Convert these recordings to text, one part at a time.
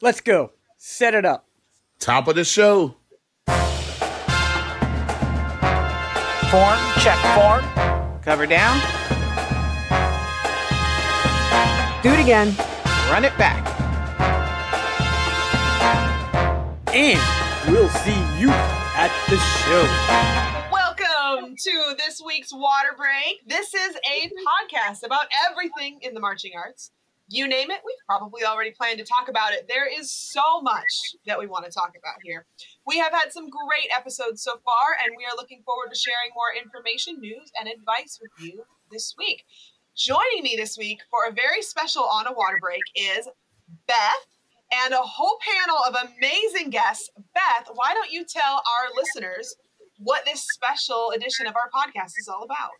Let's go. Set it up. Top of the show. Form, check form. Cover down. Do it again. Run it back. And we'll see you at the show. Welcome to this week's Water Break. This is a podcast about everything in the marching arts. You name it, we've probably already planned to talk about it. There is so much that we want to talk about here. We have had some great episodes so far, and we are looking forward to sharing more information, news, and advice with you this week. Joining me this week for a very special On a Water Break is Beth and a whole panel of amazing guests. Beth, why don't you tell our listeners what this special edition of our podcast is all about?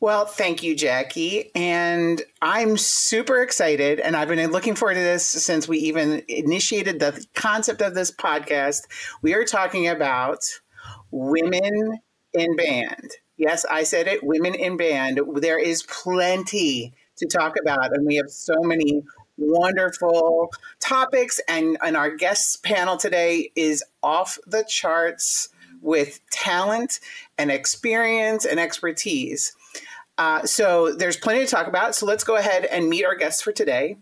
Well, thank you, Jackie. And I'm super excited. And I've been looking forward to this since we even initiated the concept of this podcast. We are talking about women in band. Yes, I said it women in band. There is plenty to talk about. And we have so many wonderful topics. And, and our guest panel today is off the charts with talent and experience and expertise. Uh, so there's plenty to talk about. So let's go ahead and meet our guests for today.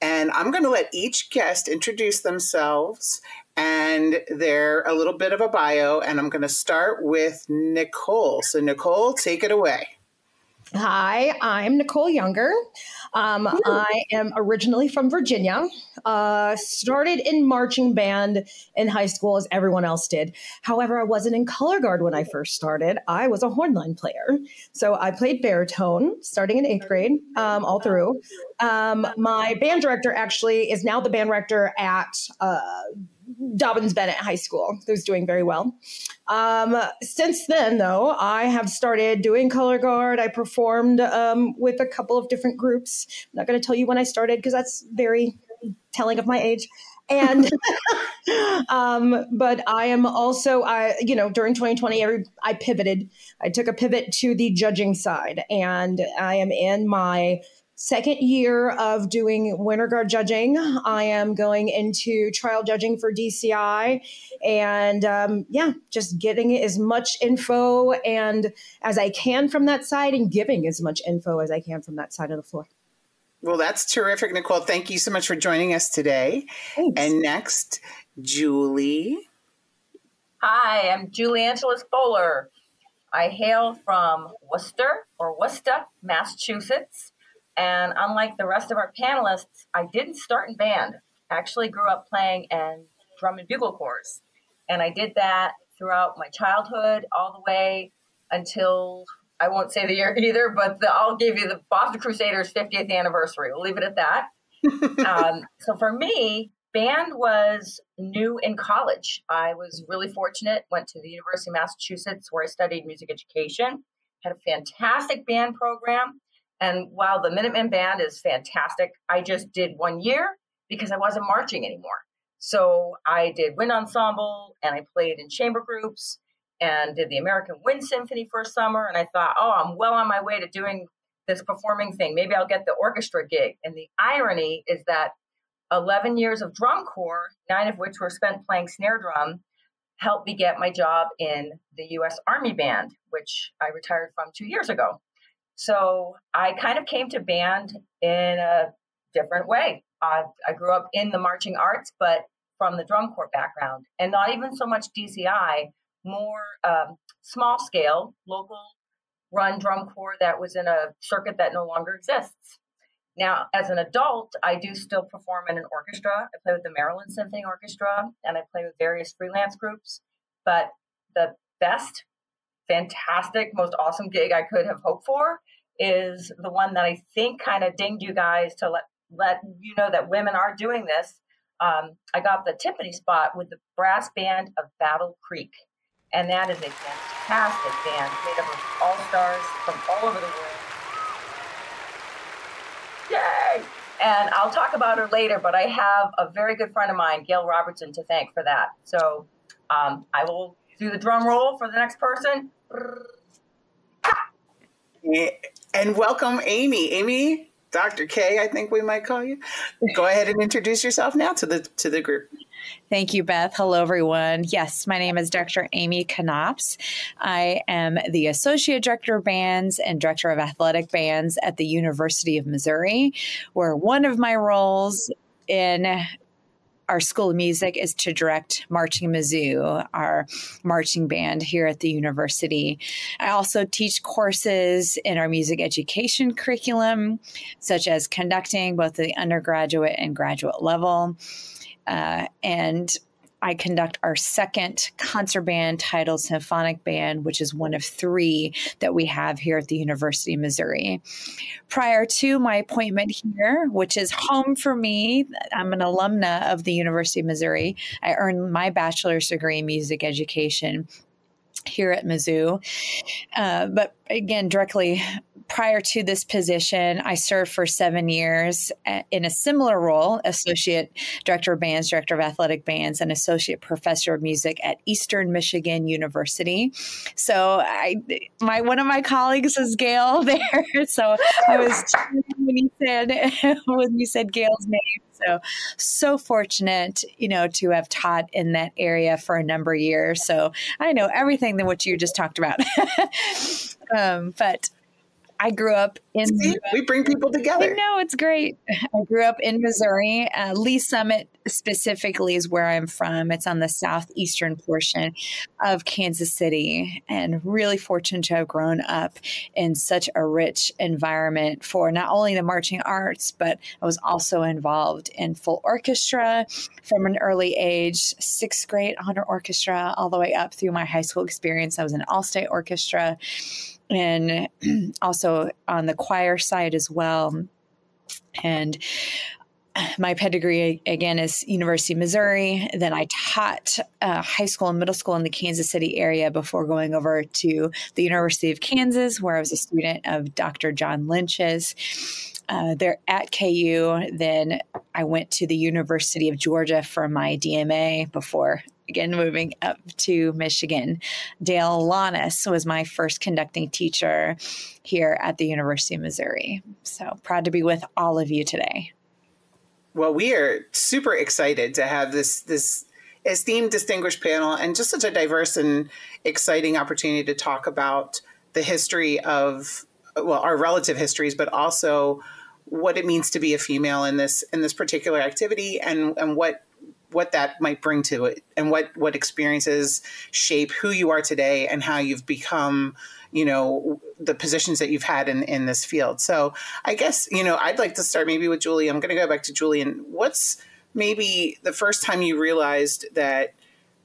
And I'm going to let each guest introduce themselves and their a little bit of a bio. And I'm going to start with Nicole. So Nicole, take it away. Hi, I'm Nicole Younger. Um, I am originally from Virginia. Uh, started in marching band in high school as everyone else did. However, I wasn't in color guard when I first started. I was a hornline player. So I played baritone starting in eighth grade, um, all through. Um, my band director actually is now the band director at uh, Dobyns Bennett High School, who's doing very well. Um, since then, though, I have started doing color guard. I performed um, with a couple of different groups. I'm not going to tell you when I started because that's very telling of my age. And, um, but I am also, I, you know, during 2020, every, I pivoted. I took a pivot to the judging side, and I am in my second year of doing winter guard judging. I am going into trial judging for DCI, and um, yeah, just getting as much info and as I can from that side, and giving as much info as I can from that side of the floor. Well, that's terrific, Nicole. Thank you so much for joining us today. Thanks. And next, Julie. Hi, I'm Julie Angelis Boehler. I hail from Worcester or Worcester, Massachusetts. And unlike the rest of our panelists, I didn't start in band. I actually grew up playing in drum and bugle corps. And I did that throughout my childhood all the way until I won't say the year either, but the, I'll give you the Boston Crusaders 50th anniversary. We'll leave it at that. um, so for me, band was new in college. I was really fortunate, went to the University of Massachusetts where I studied music education, had a fantastic band program. And while the Minutemen Band is fantastic, I just did one year because I wasn't marching anymore. So I did wind ensemble and I played in chamber groups and did the American Wind Symphony for a summer. And I thought, oh, I'm well on my way to doing this performing thing. Maybe I'll get the orchestra gig. And the irony is that 11 years of drum corps, nine of which were spent playing snare drum, helped me get my job in the US Army Band, which I retired from two years ago. So I kind of came to band in a different way. I, I grew up in the marching arts, but from the drum corps background, and not even so much DCI, more um, small scale, local run drum corps that was in a circuit that no longer exists. Now, as an adult, I do still perform in an orchestra. I play with the Maryland Symphony Orchestra and I play with various freelance groups. But the best fantastic, most awesome gig I could have hoped for is the one that I think kind of dinged you guys to let let you know that women are doing this. Um, I got the timpani spot with the brass band of Battle Creek, and that is a fantastic band made up of all stars from all over the world. Yay! And I'll talk about her later, but I have a very good friend of mine, Gail Robertson, to thank for that. So um, I will do the drum roll for the next person. And welcome, Amy. Amy, Dr. K, I think we might call you. Go ahead and introduce yourself now to the to the group. Thank you, Beth. Hello, everyone. Yes, my name is Dr. Amy Knopps. I am the Associate Director of Bands and Director of Athletic Bands at the University of Missouri, where one of my roles in our School of Music is to direct Marching Mizzou, our marching band here at the university. I also teach courses in our music education curriculum, such as conducting both the undergraduate and graduate level. Uh, and I conduct our second concert band titled Symphonic Band, which is one of three that we have here at the University of Missouri. Prior to my appointment here, which is home for me, I'm an alumna of the University of Missouri. I earned my bachelor's degree in music education here at Mizzou. Uh, but again, directly prior to this position, I served for seven years in a similar role associate director of bands, director of athletic bands, and associate professor of music at Eastern Michigan University. So, I my one of my colleagues is Gail there. So, I was when you said when you said Gail's name. So, so fortunate, you know, to have taught in that area for a number of years. So, I know everything that what you just talked about. um, but I grew up in. See, we bring people together. No, it's great. I grew up in Missouri. Uh, Lee Summit specifically is where I'm from. It's on the southeastern portion of Kansas City, and really fortunate to have grown up in such a rich environment for not only the marching arts, but I was also involved in full orchestra from an early age, sixth grade honor orchestra, all the way up through my high school experience. I was in all state orchestra and also on the choir side as well. And my pedigree again is University of Missouri. Then I taught uh, high school and middle school in the Kansas City area before going over to the University of Kansas, where I was a student of Dr. John Lynch's. Uh, there at KU. Then I went to the University of Georgia for my DMA before again moving up to Michigan. Dale Lonis was my first conducting teacher here at the University of Missouri. So proud to be with all of you today. Well, we are super excited to have this this esteemed distinguished panel and just such a diverse and exciting opportunity to talk about the history of well our relative histories but also what it means to be a female in this in this particular activity and and what what that might bring to it and what what experiences shape who you are today and how you've become you know the positions that you've had in in this field. So i guess you know i'd like to start maybe with julie. I'm going to go back to julie. And what's maybe the first time you realized that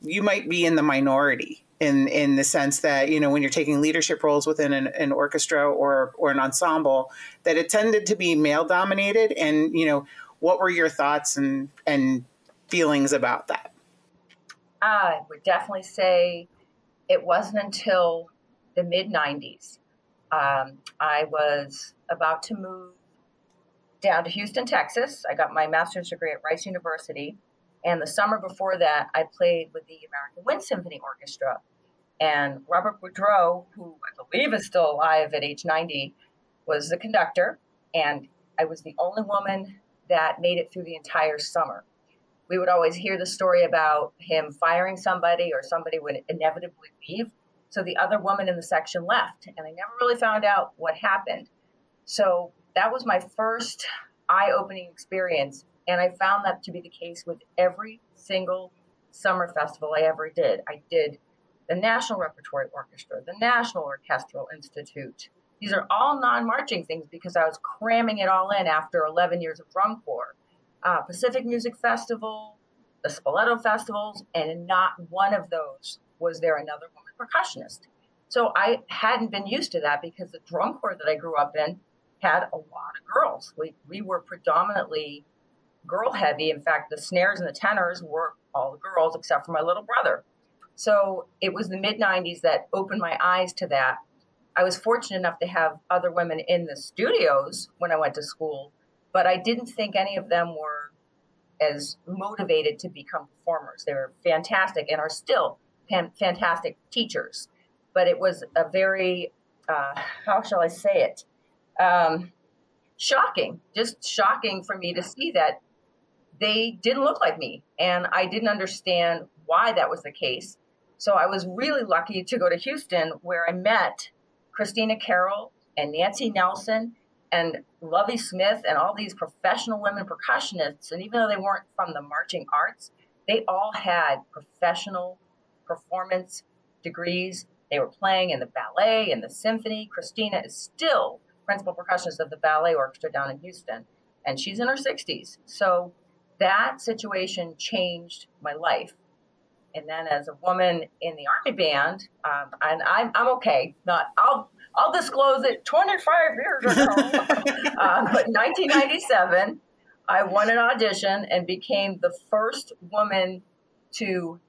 you might be in the minority in in the sense that you know when you're taking leadership roles within an, an orchestra or or an ensemble that it tended to be male dominated? And you know what were your thoughts and and feelings about that? I would definitely say it wasn't until the mid 90s. Um, I was about to move down to Houston, Texas. I got my master's degree at Rice University. And the summer before that, I played with the American Wind Symphony Orchestra. And Robert Boudreau, who I believe is still alive at age 90, was the conductor. And I was the only woman that made it through the entire summer we would always hear the story about him firing somebody or somebody would inevitably leave. So the other woman in the section left, and I never really found out what happened. So that was my first eye opening experience. And I found that to be the case with every single summer festival I ever did. I did the National Repertory Orchestra, the National Orchestral Institute. These are all non marching things because I was cramming it all in after 11 years of drum corps uh, Pacific Music Festival, the Spoleto festivals, and not one of those was there another woman percussionist. So I hadn't been used to that because the drum corps that I grew up in had a lot of girls. We, we were predominantly girl heavy. In fact, the snares and the tenors were all the girls except for my little brother. So it was the mid 90s that opened my eyes to that. I was fortunate enough to have other women in the studios when I went to school but I didn't think any of them were as motivated to become performers. They were fantastic and are still fantastic teachers, but it was a very, uh, how shall I say it? Um, shocking, just shocking for me to see that they didn't look like me. And I didn't understand why that was the case. So I was really lucky to go to Houston where I met Christina Carroll and Nancy Nelson and Lovey Smith and all these professional women percussionists. And even though they weren't from the marching arts, they all had professional performance degrees. They were playing in the ballet and the symphony. Christina is still principal percussionist of the ballet orchestra down in Houston, and she's in her 60s. So that situation changed my life. And then as a woman in the army band, um, and I'm, I'm okay. Not I'll I'll disclose it. 25 years ago, uh, but 1997, I won an audition and became the first woman to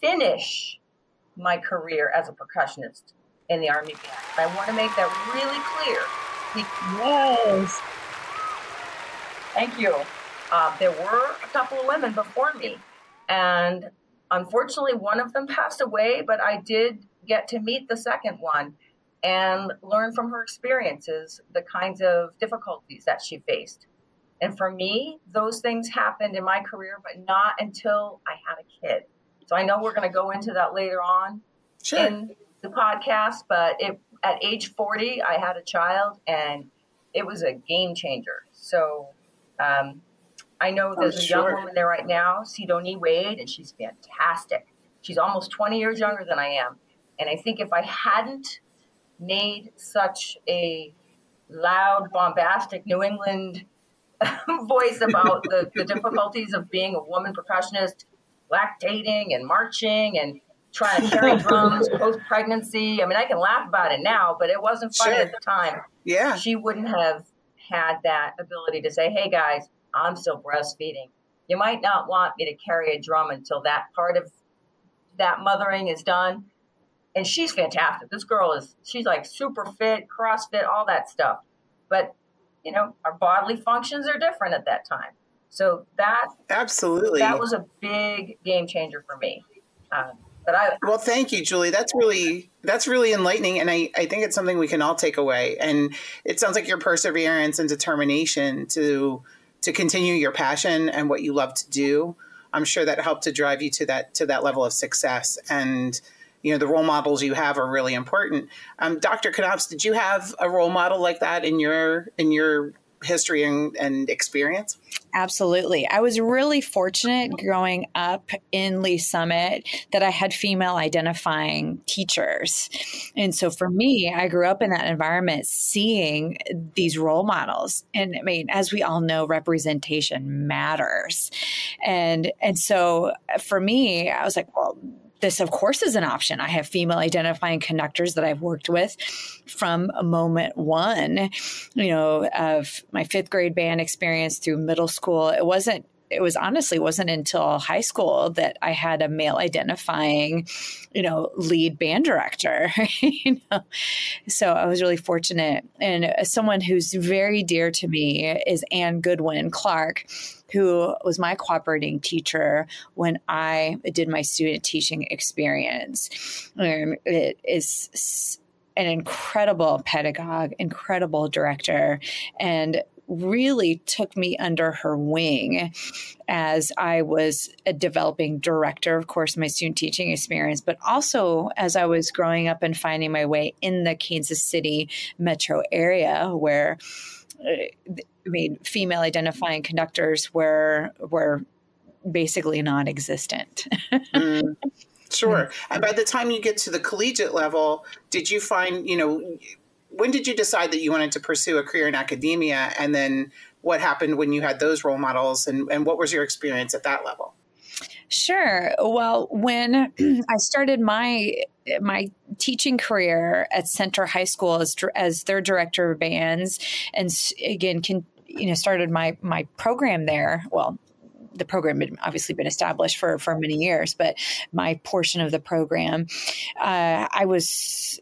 finish my career as a percussionist in the army band. I want to make that really clear. Yes. Thank you. Uh, there were a couple of women before me, and unfortunately, one of them passed away, but I did get to meet the second one and learn from her experiences the kinds of difficulties that she faced. And for me, those things happened in my career, but not until I had a kid. So I know we're going to go into that later on Sure. in the podcast, but it, at age 40, I had a child and it was a game changer. So um, I know Oh, there's a young woman there right now, Sidonie Wade, and she's fantastic. She's almost 20 years younger than I am. And I think if I hadn't made such a loud, bombastic New England voice about the, the difficulties of being a woman percussionist, lactating and marching and trying to carry drums post pregnancy. I mean, I can laugh about it now, but it wasn't funny Sure. at the time. Yeah. She wouldn't have had that ability to say, hey guys, I'm still breastfeeding. You might not want me to carry a drum until that part of that mothering is done. And she's fantastic. This girl is, she's like super fit, CrossFit, all that stuff. But, you know, our bodily functions are different at that time. So that Absolutely. that was a big game changer for me. Um, but I, Well, thank you, Julie. That's really that's really enlightening, and I, I think it's something we can all take away. And it sounds like your perseverance and determination to to continue your passion and what you love to do. I'm sure that helped to drive you to that to that level of success. And you know the role models you have are really important. Um, Dr. Knopps, did you have a role model like that in your in your history and, and experience? Absolutely. I was really fortunate growing up in Lee Summit that I had female identifying teachers. And so for me, I grew up in that environment seeing these role models. And I mean, as we all know, representation matters. And and so for me, I was like, well, this of course is an option. I have female identifying conductors that I've worked with from moment one, you know, of my fifth grade band experience through middle school. It wasn't it was honestly wasn't until high school that I had a male identifying, you know, lead band director. you know, so I was really fortunate. And uh, someone who's very dear to me is Anne Goodwin Clark, who was my cooperating teacher when I did my student teaching experience. Um, it is an incredible pedagogue, incredible director, and really took me under her wing as I was a developing director, of course, my student teaching experience, but also as I was growing up and finding my way in the Kansas City metro area where I mean, female identifying conductors were were basically non-existent. Mm, sure. And by the time you get to the collegiate level, did you find, you know, when did you decide that you wanted to pursue a career in academia? And then what happened when you had those role models? And, and what was your experience at that level? Sure. Well, when I started my my teaching career at Center High School as as their director of bands, and again, can you know started my my program there. Well, the program had obviously been established for for many years, but my portion of the program, uh, I was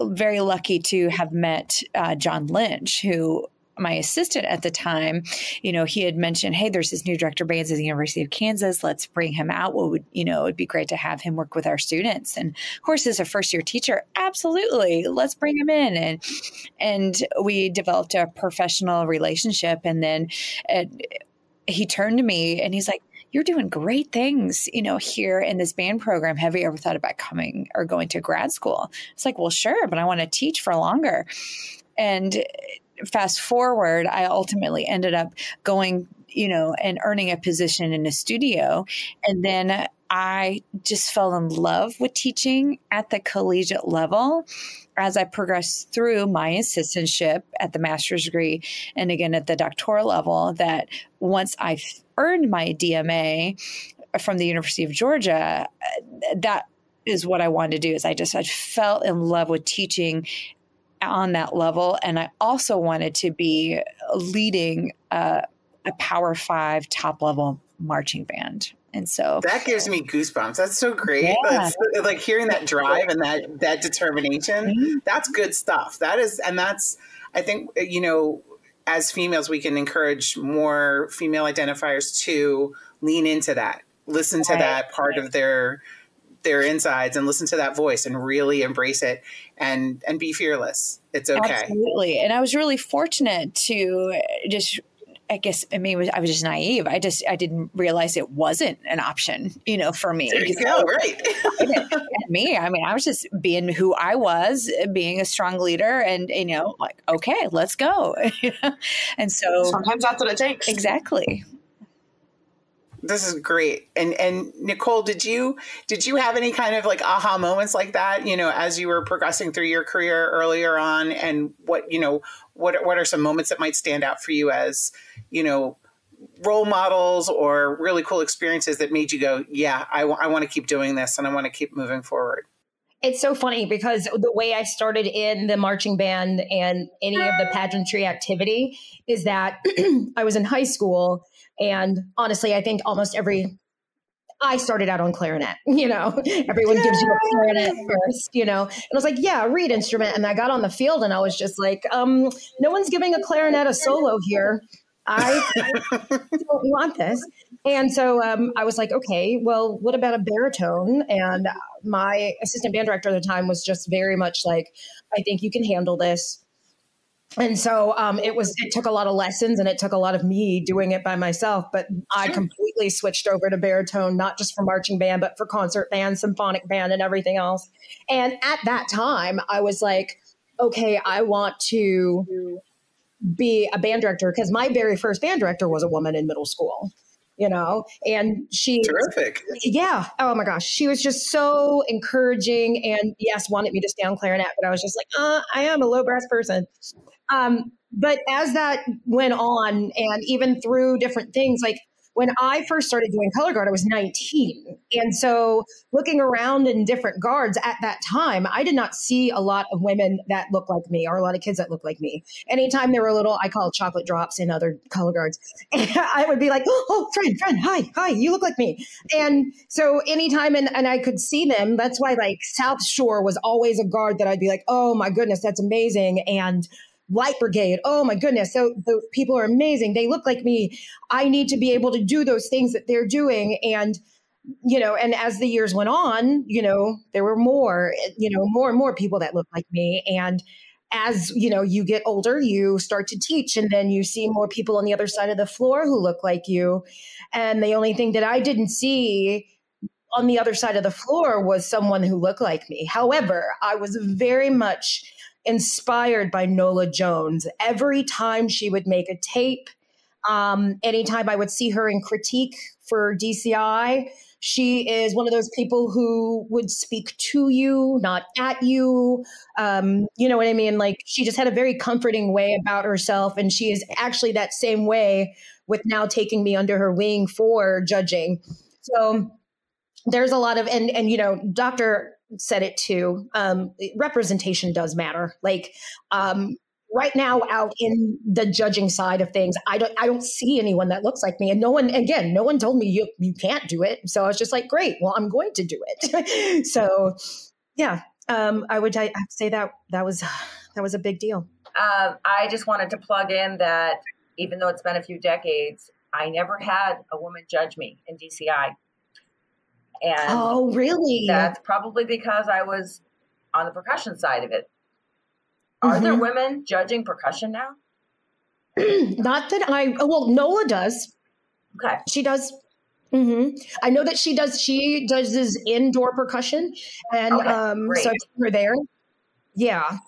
very lucky to have met uh, John Lynch, who my assistant at the time, you know, he had mentioned, "Hey, there's this new director of bands at the University of Kansas. Let's bring him out. What would you know? It'd be great to have him work with our students." And of course, as a first year teacher, absolutely, let's bring him in. And and we developed a professional relationship. And then he turned to me and he's like, you're doing great things, you know, here in this band program. Have you ever thought about coming or going to grad school? It's like, well, sure, but I want to teach for longer. And fast forward, I ultimately ended up going, you know, and earning a position in a studio. And then I just fell in love with teaching at the collegiate level as I progressed through my assistantship at the master's degree and again at the doctoral level. That once I earned my DMA from the University of Georgia, uh, that is what I wanted to do. Is I just I fell in love with teaching on that level. And I also wanted to be leading a, a Power Five top level marching band. And so that gives me goosebumps. That's so great. Yeah. like hearing that drive and that that determination. Mm-hmm. That's good stuff. That is, and that's I think you know, as females, we can encourage more female identifiers to lean into that, listen to that part of their their insides and listen to that voice and really embrace it and and be fearless. It's okay. Absolutely. And I was really fortunate to just I guess I mean I was just naive. I just I didn't realize it wasn't an option, you know, for me. There you go, right? me, I mean, I was just being who I was, being a strong leader, and you know, like okay, let's go. and so sometimes that's what it takes. Exactly this is great. And and Nicole, did you did you have any kind of like aha moments like that? You know, as you were progressing through your career earlier on, and what you know, what what are some moments that might stand out for you as you know role models or really cool experiences that made you go, yeah, I, w- I want to keep doing this and I want to keep moving forward? It's so funny because the way I started in the marching band and any of the ah. pageantry activity is that I was in high school and honestly, I think almost every I started out on clarinet, you know, everyone gives you a clarinet first, you know, and I was like, yeah, reed instrument. And I got on the field and I was just like, um, no one's giving a clarinet a solo here. I, I don't want this. And so um, I was like, okay, well, what about a baritone? And my assistant band director at the time was just very much like, I think you can handle this and so um, it was it took a lot of lessons and it took a lot of me doing it by myself but i completely switched over to baritone not just for marching band but for concert band symphonic band and everything else. And at that time i was like okay i want to be a band director because my very first band director was a woman in middle school you know and she terrific. Yeah. Oh my gosh. She was just so encouraging and yes wanted me to stay on clarinet but i was just like uh, i am a low brass person. Um, but as that went on, and even through different things, like when I first started doing color guard, I was 19. And so looking around in different guards at that time, I did not see a lot of women that look like me or a lot of kids that look like me. Anytime there were little, I call chocolate drops in other color guards, I would be like, oh, friend, friend, hi, hi, you look like me. And so anytime and, and I could see them, that's why like South Shore was always a guard that I'd be like, oh my goodness, that's amazing. And Light Brigade. Oh my goodness. So those people are amazing. They look like me. I need to be able to do those things that they're doing. And, you know, and as the years went on, you know, there were more, you know, more and more people that look like me. And as you know you get older you start to teach and then you see more people on the other side of the floor who look like you and the only thing that i didn't see on the other side of the floor was someone who looked like me however i was very much inspired by Nola Jones. Every time she would make a tape, um, anytime I would see her in critique for DCI, she is one of those people who would speak to you, not at you. Um, you know what I mean? Like she just had a very comforting way about herself. And she is actually that same way with now taking me under her wing for judging. So there's a lot of, and, and, you know, Dr said it too. Um, representation does matter. Like um, right now, out in the judging side of things, I don't I don't see anyone that looks like me, and no one again, no one told me you you can't do it. So I was just like, great, well, I'm going to do it. so yeah, um, I would I, I'd say that that was that was a big deal. Um, I just wanted to plug in that even though it's been a few decades, I never had a woman judge me in DCI. And oh, really? That's probably because I was on the percussion side of it. Are mm-hmm. there women judging percussion now? Not that I, oh, well, Nola does. Okay. She does. Mm-hmm. I know that she does. She does this indoor percussion, and okay, um, so we're there. Yeah,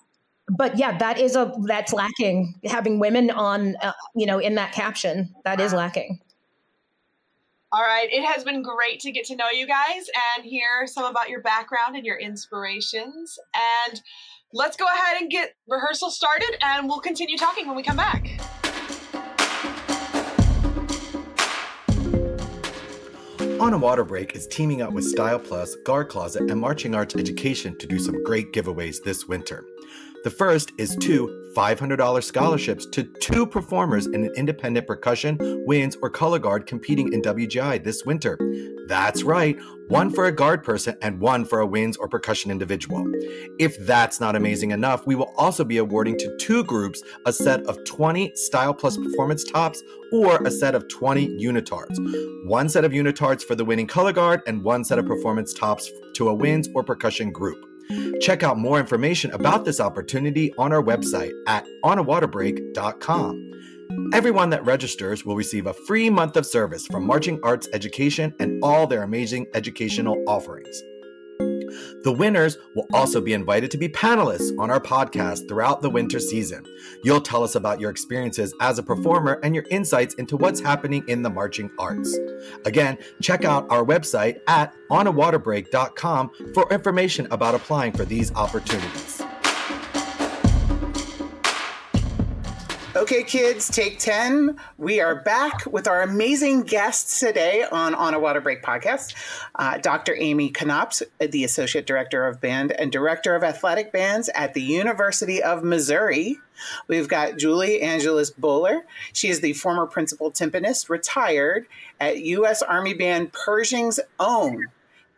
but yeah, that is a that's lacking. Having women on, uh, you know, in that caption, that is lacking. All right, it has been great to get to know you guys and hear some about your background and your inspirations. And let's go ahead and get rehearsal started, and we'll continue talking when we come back. On a Water Break is teaming up with Style Plus, Guard Closet, and Marching Arts Education to do some great giveaways this winter. The first is two $500 scholarships to two performers in an independent percussion, winds, or color guard competing in WGI this winter. That's right, one for a guard person and one for a winds or percussion individual. If that's not amazing enough, we will also be awarding to two groups a set of 20 Style Plus performance tops or a set of 20 unitards. One set of unitards for the winning color guard and one set of performance tops to a winds or percussion group. Check out more information about this opportunity on our website at onawaterbreak.com. Everyone that registers will receive a free month of service from Marching Arts Education and all their amazing educational offerings. The winners will also be invited to be panelists on our podcast throughout the winter season. You'll tell us about your experiences as a performer and your insights into what's happening in the marching arts. Again, check out our website at onawaterbreak.com for information about applying for these opportunities. Okay, kids, take 10. We are back with our amazing guests today on On a Water Break podcast. Uh, Dr. Amy Knopps, the Associate Director of Band and Director of Athletic Bands at the University of Missouri. We've got Julie Angelis Boehler. She is the former principal timpanist, retired at U.S. Army Band Pershing's Own,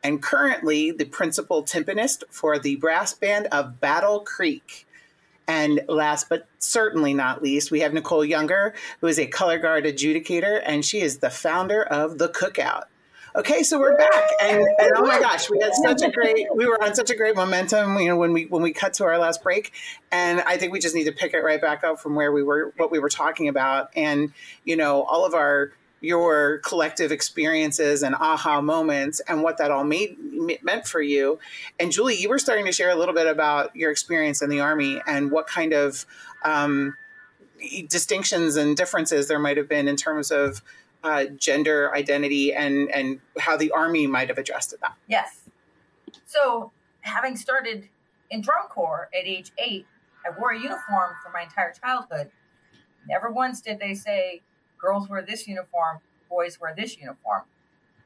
and currently the principal timpanist for the brass band of Battle Creek. And last but certainly not least, we have Nicole Younger, who is a color guard adjudicator, and she is the founder of The Cookout. Okay, so we're back, and, and oh my gosh, we had such a great, we were on such a great momentum, you know, when we when we cut to our last break, and I think we just need to pick it right back up from where we were, what we were talking about, and you know, all of our your collective experiences and aha moments and what that all made meant for you. And Julie, you were starting to share a little bit about your experience in the army and what kind of um, distinctions and differences there might have been in terms of uh, gender identity and and how the army might have addressed that. Yes. So, having started in drum corps at age eight, I wore a uniform for my entire childhood. Never once did they say, girls wear this uniform, boys wear this uniform.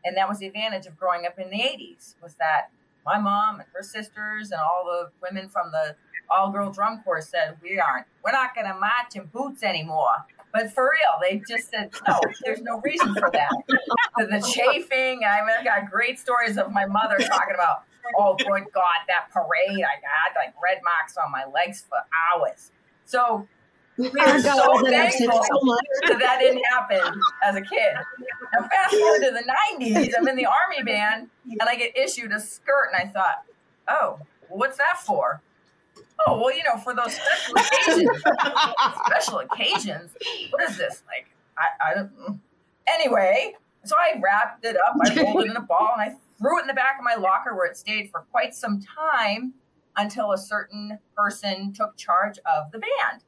And that was the advantage of growing up in the 80s was that my mom and her sisters and all the women from the all girl drum corps said, we aren't, we're not going to march in boots anymore. But for real, they just said, no, there's no reason for that. the, the chafing, I mean, I got great stories of my mother talking about, oh, good God, that parade, I got like red marks on my legs for hours. So we are so thankful that that didn't happen as a kid. Now, fast forward to the 90s, I'm in the army band and I get issued a skirt, and I thought, oh, what's that for? Oh, well, you know, for those special occasions. special occasions? What is this? Like, I, I don't. Mm. Anyway, so I wrapped it up, I rolled it in a ball, and I threw it in the back of my locker where it stayed for quite some time until a certain person took charge of the band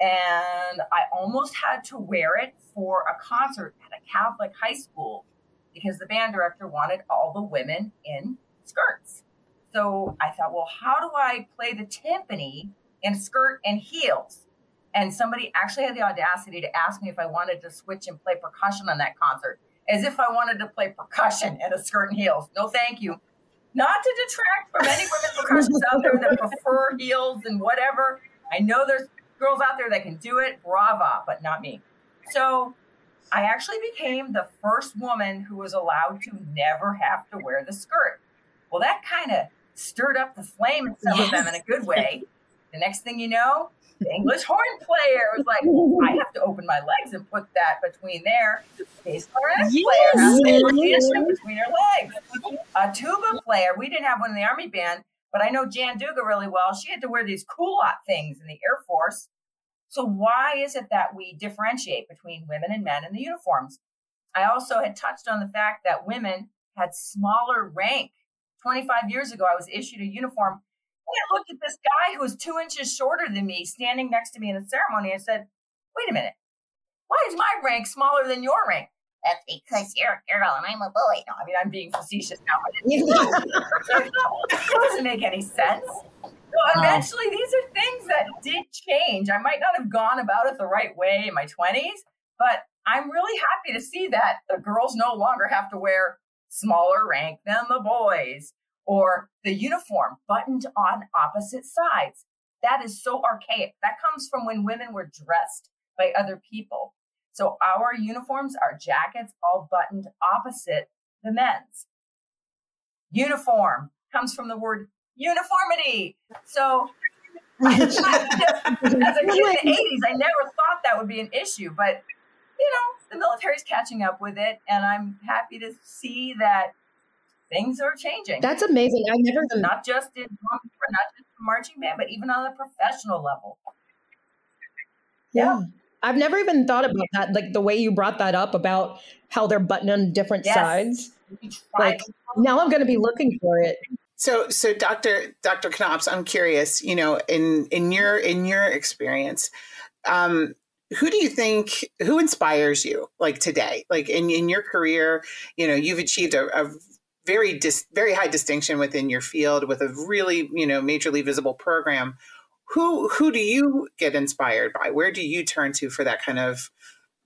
and I almost had to wear it for a concert at a Catholic high school because the band director wanted all the women in skirts. So I thought, well, how do I play the timpani in skirt and heels? And somebody actually had the audacity to ask me if I wanted to switch and play percussion on that concert, as if I wanted to play percussion in a skirt and heels. No, thank you. Not to detract from any women percussionists out there that prefer heels and whatever. I know there's girls out there that can do it, brava, but not me. So I actually became the first woman who was allowed to never have to wear the skirt. Well, that kind of stirred up the flame in some yes. of them in a good way. The next thing you know, the English horn player was like, I have to open my legs and put that between there. Bass clarinet Yes. player put between her legs. A tuba player, we didn't have one in the army band, but I know Jan Duga really well. She had to wear these culotte things in the Air Force. So why is it that we differentiate between women and men in the uniforms? I also had touched on the fact that women had smaller rank. 25 years ago, I was issued a uniform. And I looked at this guy who was two inches shorter than me standing next to me in the ceremony and said, Wait a minute, why is my rank smaller than your rank? That's because you're a girl and I'm a boy. No, I mean, I'm being facetious now, it doesn't make any sense. So oh. eventually, these are things that did change. I might not have gone about it the right way in my 20s, but I'm really happy to see that the girls no longer have to wear smaller rank than the boys or the uniform buttoned on opposite sides. That is so archaic. That comes from when women were dressed by other people. So our uniforms, our jackets, all buttoned opposite the men's. Uniform comes from the word uniformity. So as a kid in the 80s, I never thought that would be an issue, but you know, the military's catching up with it, and I'm happy to see that things are changing. That's amazing. I never not just in not just marching band, but even on a professional level. Yeah. I've never even thought about that, like the way you brought that up about how they're buttoned on different Yes. sides. We Like now I'm going to be looking for it. So, so Dr. Dr. Knopps, I'm curious. You know, in in your in your experience, um, who do you think who inspires you like today? Like in in your career, you know, you've achieved a, a very dis, very high distinction within your field with a really you know majorly visible program. Who who do you get inspired by? Where do you turn to for that kind of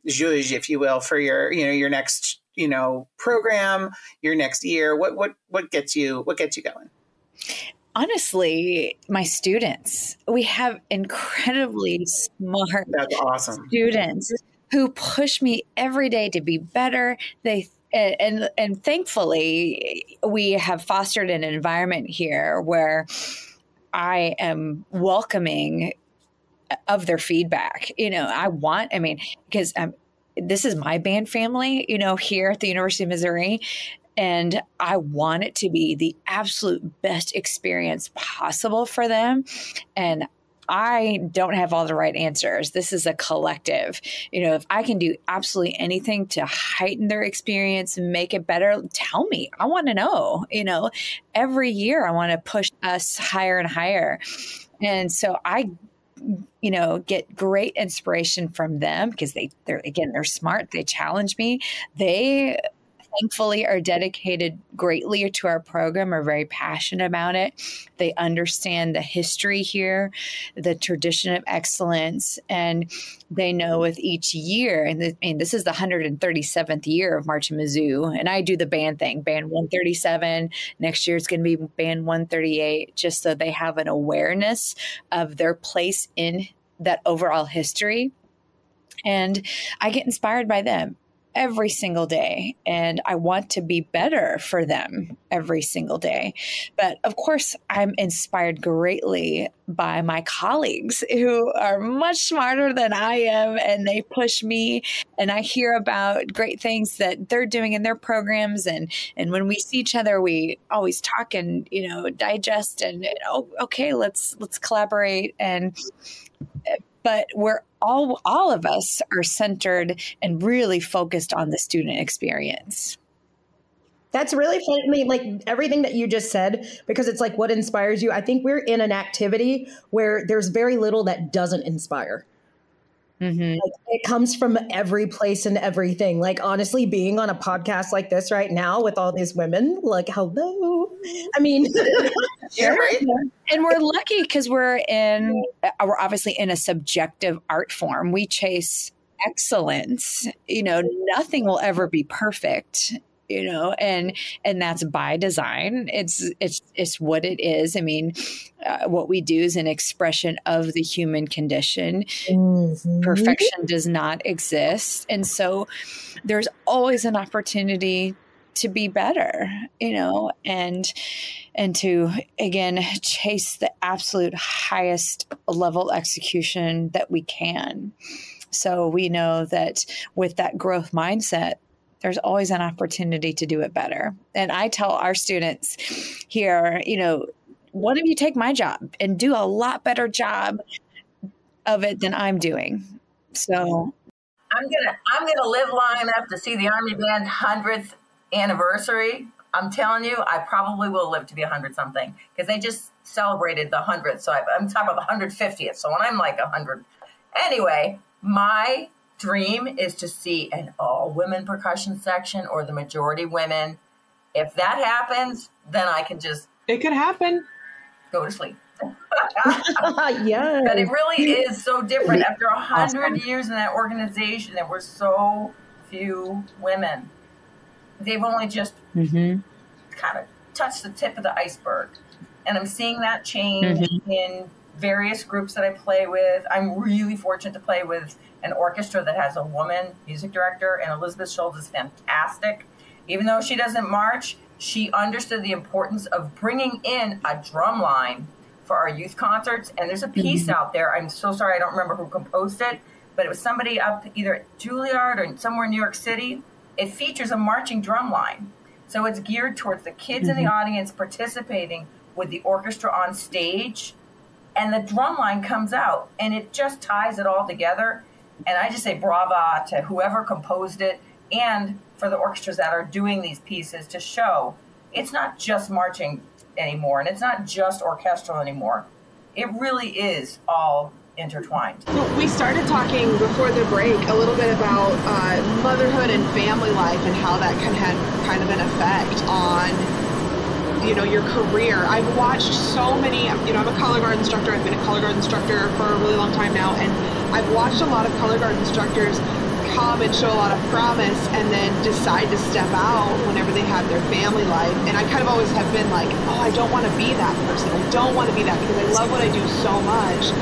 zhuzh, if you will, for your you know your next you know program, your next year? What what what gets you what gets you going? Honestly, my students, we have incredibly smart That's awesome. students who push me every day to be better. They and, and and thankfully we have fostered an environment here where I am welcoming of their feedback. You know, I want, I mean, because um, this is my band family, you know, here at the University of Missouri. And I want it to be the absolute best experience possible for them. And I don't have all the right answers. This is a collective. You know, if I can do absolutely anything to heighten their experience make it better, tell me. I want to know. You know, every year I want to push us higher and higher. And so I you know get great inspiration from them because they they're again they're smart they challenge me they thankfully are dedicated greatly to our program are very passionate about it. They understand the history here the tradition of excellence and they know with each year and, the, and this is the 137th year of Marching Mizzou and i do the band thing band 137 next year it's going to be band 138 just so they have an awareness of their place in that overall history. And i get inspired by them every single day and I want to be better for them every single day. But of course, I'm inspired greatly by my colleagues who are much smarter than I am and they push me and I hear about great things that they're doing in their programs and and when we see each other we always talk and you know digest and oh okay let's let's collaborate and but we're all all of us are centered and really focused on the student experience. That's really fun. I mean, like everything that you just said, because it's like what inspires you. I think we're in an activity where there's very little that doesn't inspire. Mm-hmm. Like, it comes from every place and everything. Like honestly, being on a podcast like this right now with all these women, like hello. I mean. And we're lucky because we're in uh, we're obviously in a subjective art form. We chase excellence. You know, nothing will ever be perfect. You know, and and that's by design. It's it's it's what it is. I mean, uh, what we do is an expression of the human condition. Mhm. perfection does not exist and so there's always an opportunity to be better, you know, and and to again chase the absolute highest level execution that we can. So we know that with that growth mindset, there's always an opportunity to do it better. And I tell our students here, you know, why don't you take my job and do a lot better job of it than I'm doing? So I'm gonna I'm gonna live long enough to see the Army Band hundredth anniversary. I'm telling you, I probably will live to be hundred something because they just celebrated the hundredth. So I, am talking about the hundred fiftieth. So when I'm like hundred, anyway, my dream is to see an all women percussion section or the majority women. If that happens, then I can just it could happen. Go to sleep. yeah. But it really is so different. After a hundred awesome. years in that organization, there were so few women. They've only just mm-hmm. kind of touched the tip of the iceberg. And I'm seeing that change mm-hmm. in various groups that I play with. I'm really fortunate to play with an orchestra that has a woman music director, and Elizabeth Schultz is fantastic. Even though she doesn't march, she understood the importance of bringing in a drum line for our youth concerts. And there's a piece mm-hmm. out there. I'm so sorry, I don't remember who composed it, but it was somebody up either at Juilliard or somewhere in New York City. It features a marching drum line. So it's geared towards the kids mm-hmm. in the mm-hmm. audience participating with the orchestra on stage. And the drum line comes out and it just ties it all together. And I just say brava to whoever composed it and for the orchestras that are doing these pieces to show it's not just marching anymore, and it's not just orchestral anymore. It really is all intertwined. We started talking before the break a little bit about uh, motherhood and family life and how that can have kind of an effect on you know your career. I've watched so many. You know, I'm a color guard instructor. I've been a color guard instructor for a really long time now, and I've watched a lot of color guard instructors come and show a lot of promise and then decide to step out whenever they have their family life. And I kind of always have been like, oh, I don't want to be that person. I don't want to be that because I love what I do so much.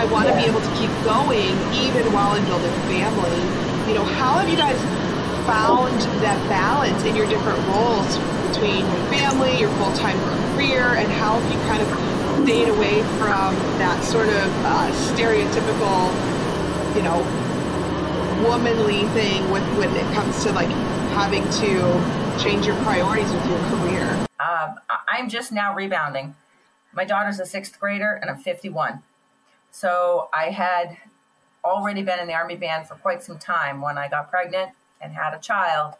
I want to be able to keep going even while I'm building family. You know, how have you guys found that balance in your different roles between your family, your full-time career, and how have you kind of stayed away from that sort of uh, stereotypical, you know, womanly thing with when it comes to like having to change your priorities with your career? Um, I'm just now rebounding. My daughter's a sixth grader and I'm 51. So I had already been in the Army Band for quite some time when I got pregnant and had a child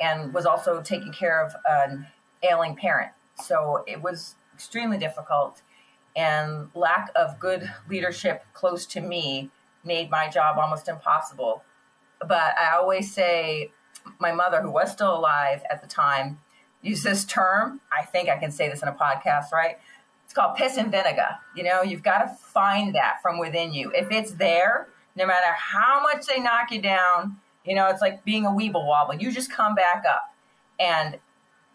and was also taking care of an ailing parent. So it was extremely difficult and lack of good leadership close to me made my job almost impossible but I always say my mother, who was still alive at the time, used this term. I think I can say this in a podcast, right? It's called piss and vinegar. You know, you've got to find that from within you. If it's there, no matter how much they knock you down, you know, it's like being a weeble wobble. You just come back up. And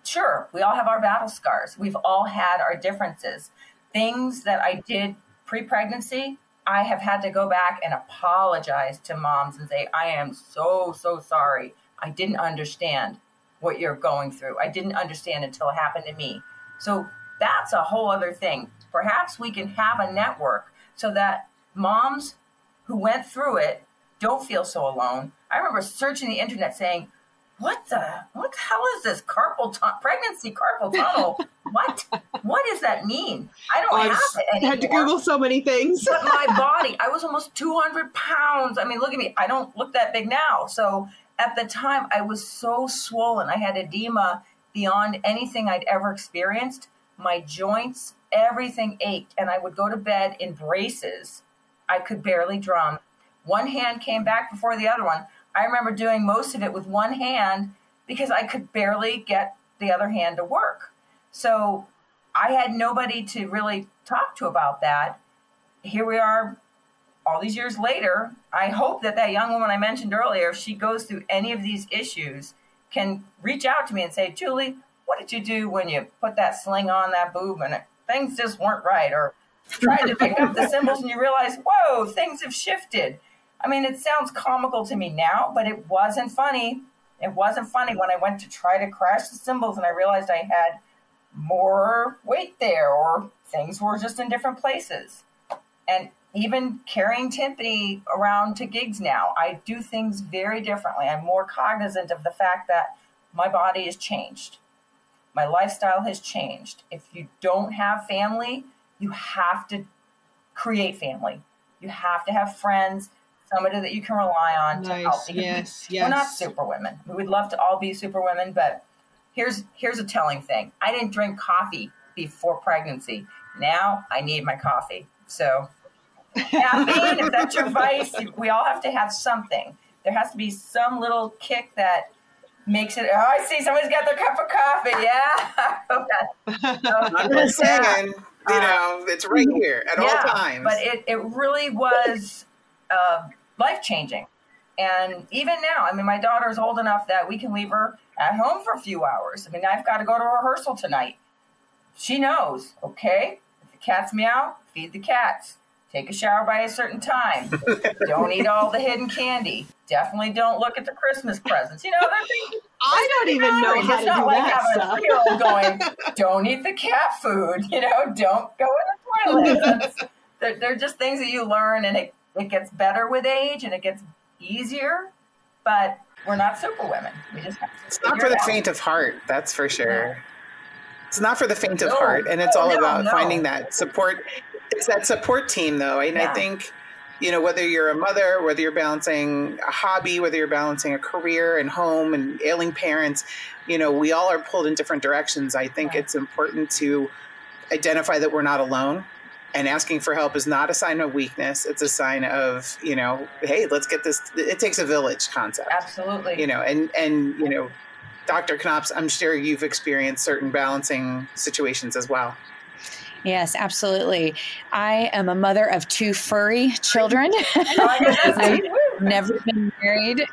sure, we all have our battle scars. We've all had our differences. Things that I did pre pregnancy, I have had to go back and apologize to moms and say, I am so, so sorry. I didn't understand what you're going through. I didn't understand until it happened to me. So that's a whole other thing. Perhaps we can have a network so that moms who went through it don't feel so alone. I remember searching the internet saying, what the what the hell is this carpal tu- pregnancy carpal tunnel? what what does that mean? I don't have it anymore. I had to Google so many things. but my body, I was almost 200 pounds. I mean, look at me. I don't look that big now. So at the time, I was so swollen. I had edema beyond anything I'd ever experienced. My joints, everything ached, and I would go to bed in braces. I could barely drum. One hand came back before the other one. I remember doing most of it with one hand because I could barely get the other hand to work. So I had nobody to really talk to about that. Here we are all these years later. I hope that that young woman I mentioned earlier, if she goes through any of these issues, can reach out to me and say, Julie, what did you do when you put that sling on that boob and things just weren't right? Or tried to pick up the cymbals and you realize, whoa, things have shifted. I mean, it sounds comical to me now, but it wasn't funny It wasn't funny when I went to try to crash the cymbals and I realized I had more weight there or things were just in different places. And even carrying timpani around to gigs now, I do things very differently. I'm more cognizant of the fact that my body has changed. My lifestyle has changed. If you don't have family, you have to create family. You have to have friends, somebody that you can rely on Nice. to help. Because Yes, We're not yes. super women. We would love to all be super women, but here's here's a telling thing. I didn't drink coffee before pregnancy. Now I need my coffee. So caffeine, if that's your vice, we all have to have something. There has to be some little kick that makes it. Oh, I see somebody's got their cup of coffee. Yeah. I'm just saying, you know, it's right here at all times. But it, it really was uh, life changing. And even now, I mean, my daughter's old enough that we can leave her at home for a few hours. I mean, I've got to go to rehearsal tonight. She knows, okay, if the cats meow, feed the cats. Take a shower by a certain time. don't eat all the hidden candy. Definitely don't look at the Christmas presents. You know, they're things I don't even know it's how to not do like that having stuff. a three-year-old going, "Don't eat the cat food," you know, "Don't go in the toilet." They're, they're just things that you learn, and it it gets better with age, and it gets easier. But we're not super women. We just have to It's not for the out. faint of heart, that's for sure. It's not for the faint of heart, and it's all no, about no. finding that support. It's that support team, though, and Yeah. I think you know whether you're a mother, whether you're balancing a hobby, whether you're balancing a career and home and ailing parents, you know, we all are pulled in different directions. I think Right. it's important to identify that we're not alone. And asking for help is not a sign of weakness. It's a sign of, you know, hey, let's get this. It takes a village concept Absolutely. you know and and you know dr knopps i'm sure you've experienced certain balancing situations as well Yes, absolutely. I am a mother of two furry children. I've never been married.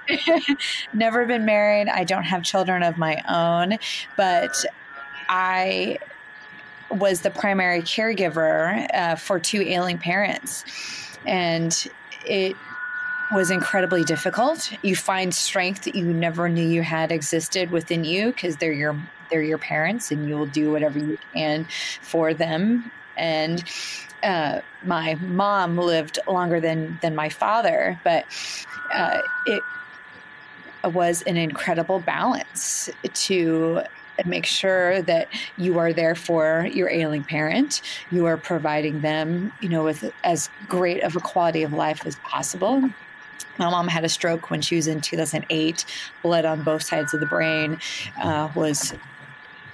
never been married. I don't have children of my own, but I was the primary caregiver uh, for two ailing parents. And it was incredibly difficult. You find strength that you never knew you had existed within you because they're your they're your parents and you'll do whatever you can for them. And uh, my mom lived longer than than my father, but uh, it was an incredible balance to make sure that you are there for your ailing parent. You are providing them you know with as great of a quality of life as possible. My mom had a stroke when she was in 2008 blood on both sides of the brain uh, was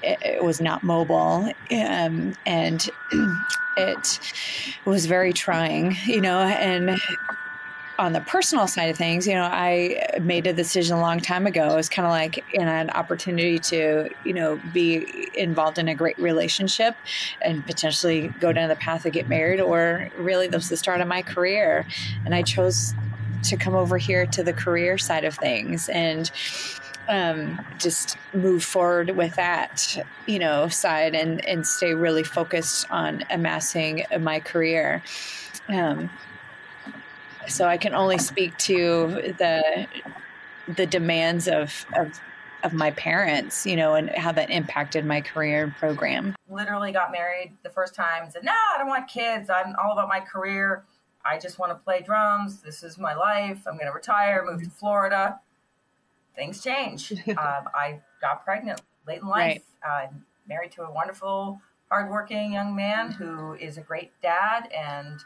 it, it was not mobile. Um, and it was very trying you know and on the personal side of things, you know, I made a decision a long time ago. It was kind of like in an opportunity to, you know, be involved in a great relationship and potentially go down the path of get married, or really that was the start of my career. And I chose to come over here to the career side of things and um, just move forward with that, you know, side and and stay really focused on amassing my career. Um, so I can only speak to the the demands of of of my parents, you know, and how that impacted my career and program. literally got married the first time and said, No, I don't want kids. I'm all about my career. I just want to play drums. This is my life. I'm going to retire, move to Florida. Things change. um, I got pregnant late in life. I'm married to a wonderful, hardworking young man who is a great dad and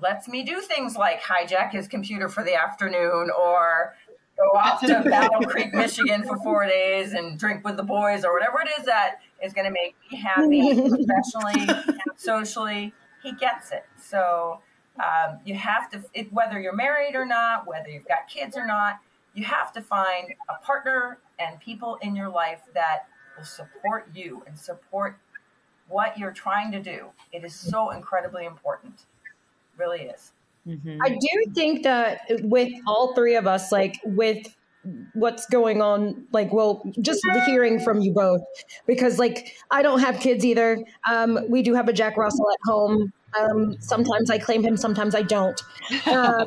lets me do things like hijack his computer for the afternoon or go off to Battle Creek, Michigan for four days and drink with the boys or whatever it is that is going to make me happy professionally, socially. He gets it. So um, you have to, it, whether you're married or not, whether you've got kids or not, you have to find a partner and people in your life that will support you and support what you're trying to do. It is so incredibly important. Really is. Mhm. I do think that with all three of us, like with what's going on, like, well, just hearing from you both, because like I don't have kids either. Um, we do have a Jack Russell at home. Um, sometimes I claim him, sometimes I don't. Um,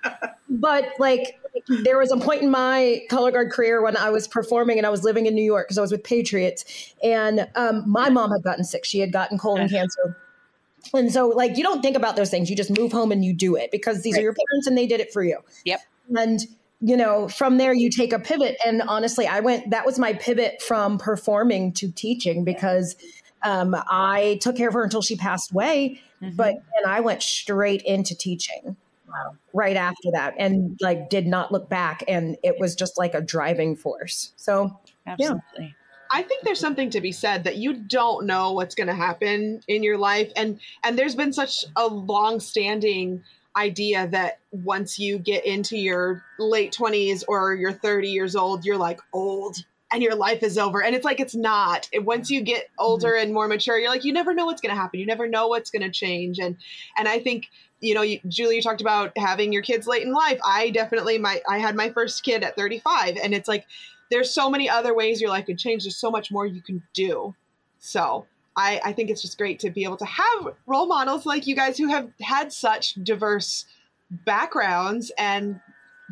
but like there was a point in my color guard career when I was performing and I was living in New York because I was with Patriots, and um, my mom had gotten sick. She had gotten colon cancer. And so, like, you don't think about those things. You just move home and you do it because these are your parents and they did it for you. Yep. And, you know, from there you take a pivot. And honestly, I went, that was my pivot from performing to teaching because um, I took care of her until she passed away. Mhm. But then I went straight into teaching Wow. right after that and like did not look back. And it was just like a driving force. So, absolutely. I think there's something to be said that you don't know what's going to happen in your life, and and there's been such a long-standing idea that once you get into your late 20s or you're 30 years old, you're like old and your life is over. And it's like it's not. Once you get mm-hmm. older and more mature, you're like you never know what's going to happen. You never know what's going to change. And and I think you know, you, Julie, you talked about having your kids late in life. I definitely my I had my first kid at 35, and it's like there's so many other ways your life could change. There's so much more you can do. So I, I think it's just great to be able to have role models like you guys who have had such diverse backgrounds and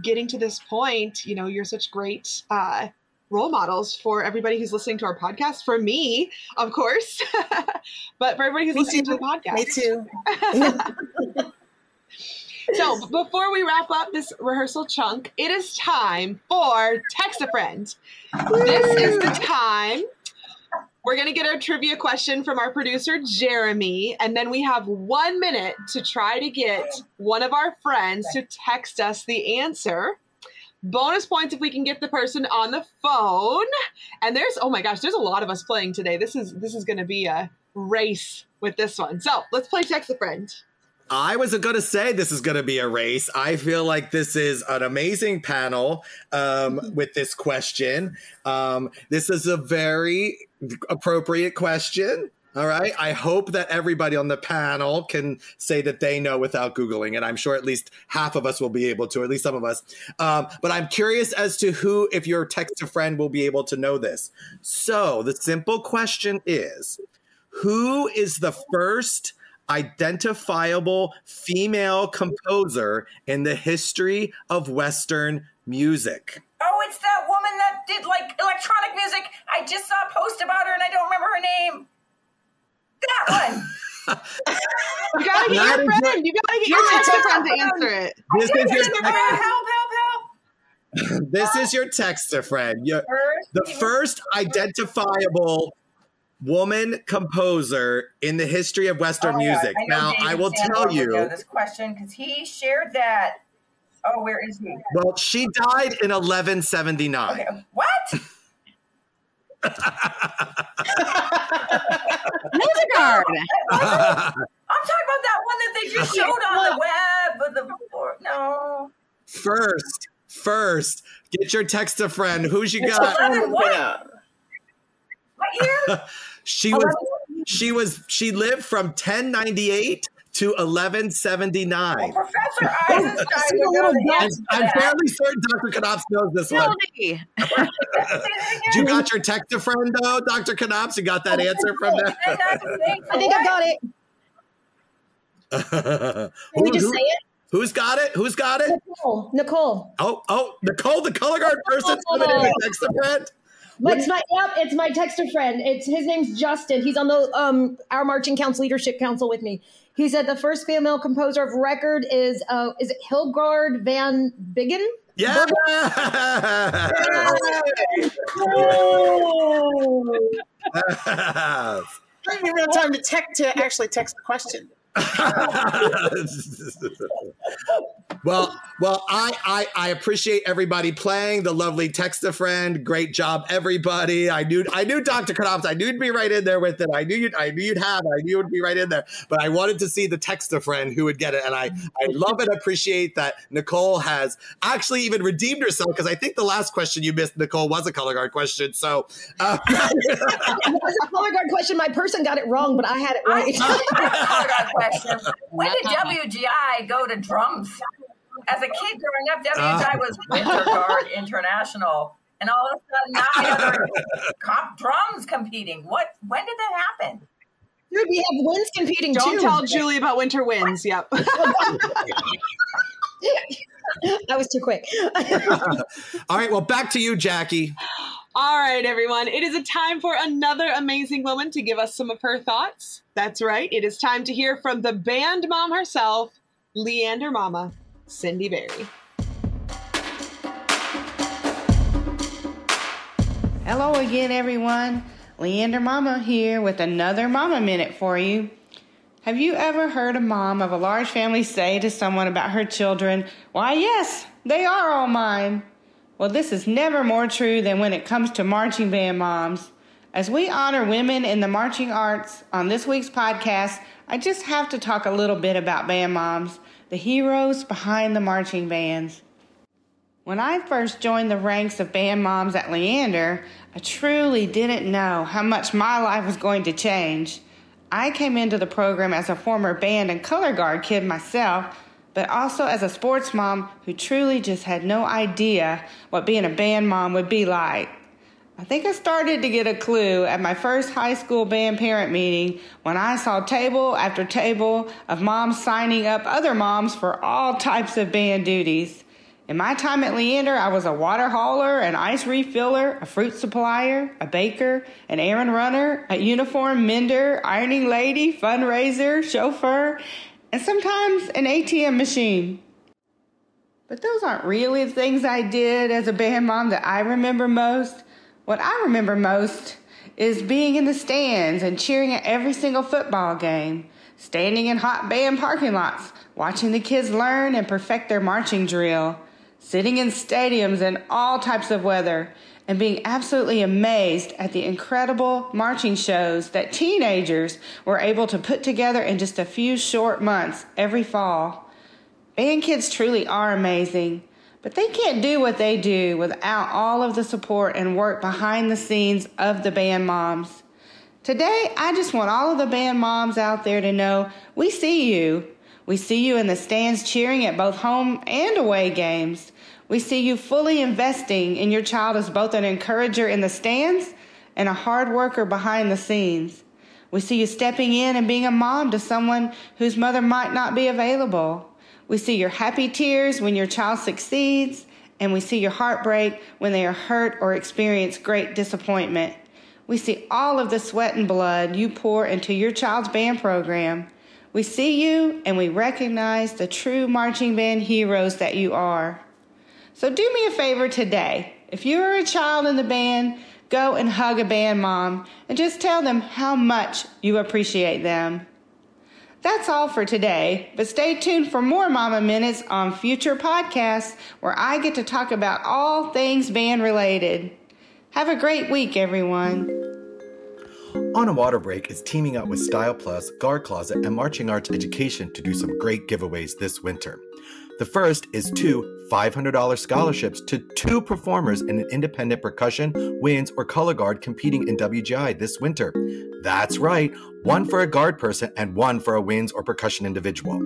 getting to this point, you know, you're such great uh, role models for everybody who's listening to our podcast. For me, of course, but for everybody who's Me listening too. to the podcast. Me too. So before we wrap up this rehearsal chunk, it is time for Text a Friend. This is the time. We're going to get a trivia question from our producer, Jeremy, and then we have one minute to try to get one of our friends to text us the answer. Bonus points if we can get the person on the phone. And there's oh my gosh, there's a lot of us playing today. This is this is going to be a race with this one. So let's play Text a Friend. I was going to say this is going to be a race. I feel like this is an amazing panel um, with this question. Um, this is a very appropriate question. All right. I hope that everybody on the panel can say that they know without Googling it. I'm sure at least half of us will be able to, at least some of us. Um, but I'm curious as to who, if your text a friend, will be able to know this. So the simple question is Who is the first identifiable female composer in the history of Western music? Oh, it's that woman that did like electronic music. I just saw a post about her and I don't remember her name. That one. You gotta get That your is friend. You gotta get your text a friend to answer it. This is your help, text, help, help. this is your texter friend. Your- First, the first identifiable woman composer in the history of Western Oh my God, music. I now, David I will Sanborn tell you. this question because he shared that. Oh, where is he? Well, she died in 1179. Okay, what? Mozart. I'm talking about that one that they just showed on the web with the no. first, first, get your text a friend. Who's you got? Eleven what? Yeah. What year? She was she was she lived from 1098 to 1179. Professor Eisenstein would I'm, I'm fairly certain Dr. Knopps knows this one. Guilty. You got your text a friend though, Dr. Knopps? You got that answer from And that's the thing. I think I got it. Can we Who- just who- say it? who's got it? Who's got it? Nicole. Nicole. Oh, oh, Nicole, the color guard person submitted a text a friend. It's my yep, it's my texter friend. It's his name's Justin. He's on the um our marching council leadership council with me. He said the first female composer of record is uh is it Hildegard von Bingen? Yeah. I didn't even have time to text to actually text the question. Well, well, I, I I appreciate everybody playing. The lovely text a friend. Great job, everybody. I knew I knew Dr. Knopps. I knew you'd be right in there with it. I knew you'd I knew you'd have. it. I knew you'd be right in there. But I wanted to see the text a friend who would get it. And I I love and appreciate that Nicole has actually even redeemed herself because I think the last question you missed, Nicole, was a color guard question. So uh, It was a color guard question. My person got it wrong, but I had it right. I got a question. When did WGI go to drums? As a kid growing up, WGI uh. was Winter Guard International, and all of a sudden now we have comp drums competing. What? When did that happen? Dude, we have winds competing Don't too. tell Julie about winter winds. Yep. that was too quick. All right, well, back to you, Jackie. All right, everyone. It is a time for another amazing woman to give us some of her thoughts. That's right. It is time to hear from the band mom herself, Leander Mama, Cindy Berry. Hello again, everyone. Leander Mama here with another Mama Minute for you. Have you ever heard a mom of a large family say to someone about her children, Why, yes, they are all mine? Well, this is never more true than when it comes to marching band moms. As we honor women in the marching arts on this week's podcast, I just have to talk a little bit about band moms, the heroes behind the marching bands. When I first joined the ranks of band moms at Leander, I truly didn't know how much my life was going to change. I came into the program as a former band and color guard kid myself, but also as a sports mom who truly just had no idea what being a band mom would be like. I think I started to get a clue at my first high school band parent meeting when I saw table after table of moms signing up other moms for all types of band duties. In my time at Leander, I was a water hauler, an ice refiller, a fruit supplier, a baker, an errand runner, a uniform mender, ironing lady, fundraiser, chauffeur, and sometimes an ATM machine. But those aren't really the things I did as a band mom that I remember most. What I remember most is being in the stands and cheering at every single football game, standing in hot band parking lots, watching the kids learn and perfect their marching drill sitting in stadiums in all types of weather, and being absolutely amazed at the incredible marching shows that teenagers were able to put together in just a few short months every fall. Band kids truly are amazing, but they can't do what they do without all of the support and work behind the scenes of the band moms. Today, I just want all of the band moms out there to know we see you. We see you in the stands cheering at both home and away games. We see you fully investing in your child as both an encourager in the stands and a hard worker behind the scenes. We see you stepping in and being a mom to someone whose mother might not be available. We see your happy tears when your child succeeds, and we see your heartbreak when they are hurt or experience great disappointment. We see all of the sweat and blood you pour into your child's band program. We see you and we recognize the true marching band heroes that you are. So do me a favor today. If you are a child in the band, go and hug a band mom and just tell them how much you appreciate them. That's all for today, but stay tuned for more Mama Minutes on future podcasts where I get to talk about all things band related. Have a great week, everyone. On a Water Break is teaming up with Style Plus, Guard Closet, and Marching Arts Education to do some great giveaways this winter. The first is two $500 scholarships to two performers in an independent percussion, winds, or color guard competing in WGI this winter. That's right, one for a guard person and one for a winds or percussion individual.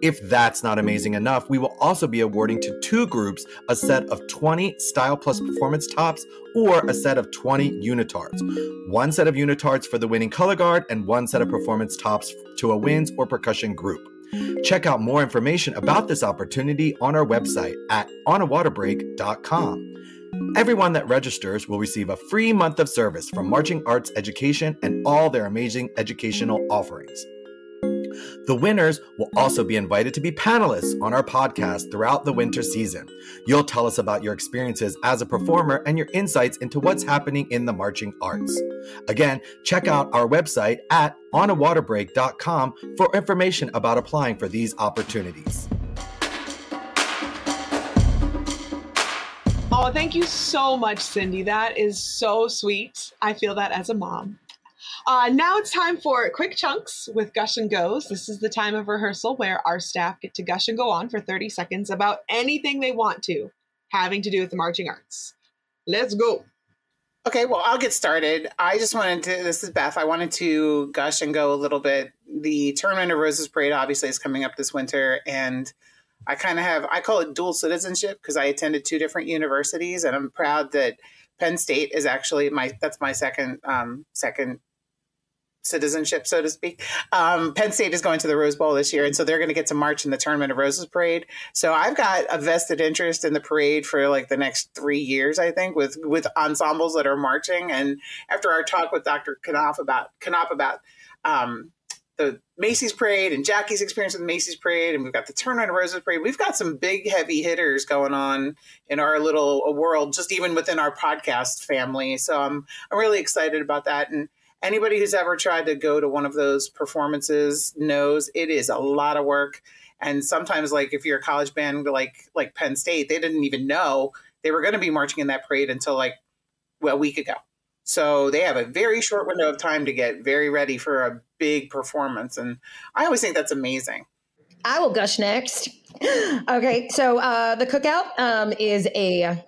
If that's not amazing enough, we will also be awarding to two groups a set of 20 Style Plus performance tops or a set of 20 unitards. One set of unitards for the winning color guard and one set of performance tops to a winds or percussion group. Check out more information about this opportunity on our website at onawaterbreak.com. Everyone that registers will receive a free month of service from Marching Arts Education and all their amazing educational offerings. The winners will also be invited to be panelists on our podcast throughout the winter season. You'll tell us about your experiences as a performer and your insights into what's happening in the marching arts. Again, check out our website at onawaterbreak.com for information about applying for these opportunities. Oh, thank you so much, Cindy. That is so sweet. I feel that as a mom. Uh, now it's time for quick chunks with Gush and Goes. This is the time of rehearsal where our staff get to gush and go on for 30 seconds about anything they want to, having to do with the marching arts. Let's go. Okay, well, I'll get started. I just wanted to, this is Beth. I wanted to gush and go a little bit. The Tournament of Roses Parade obviously is coming up this winter, and I kind of have, I call it dual citizenship because I attended two different universities, and I'm proud that Penn State is actually my, that's my second, um, second citizenship, so to speak. Um, Penn State is going to the Rose Bowl this year, and so they're going to get to march in the Tournament of Roses parade. So I've got a vested interest in the parade for like the next three years, I think, with with ensembles that are marching. And after our talk with Dr. Knopps about Knopps about um, the Macy's parade and Jackie's experience with Macy's parade, and we've got the Tournament of Roses parade. We've got some big, heavy hitters going on in our little world, just even within our podcast family. So I'm I'm really excited about that. And anybody who's ever tried to go to one of those performances knows it is a lot of work. And sometimes, like if you're a college band like like Penn State, they didn't even know they were going to be marching in that parade until like well, a week ago. So they have a very short window of time to get very ready for a big performance. And I always think that's amazing. I will gush next. Okay, so uh, the cookout um, is a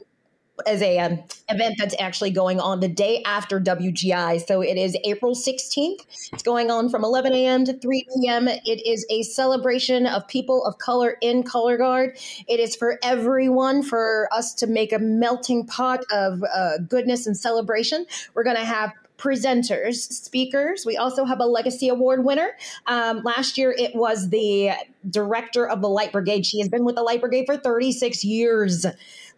as a um, event that's actually going on the day after WGI. So it is April 16th. It's going on from 11 a.m. to 3 p.m. It is a celebration of people of color in Color Guard. It is for everyone, for us to make a melting pot of uh, goodness and celebration. We're going to have presenters, speakers. We also have a Legacy Award winner. Um, last year, it was the director of the Light Brigade. She has been with the Light Brigade for 36 years.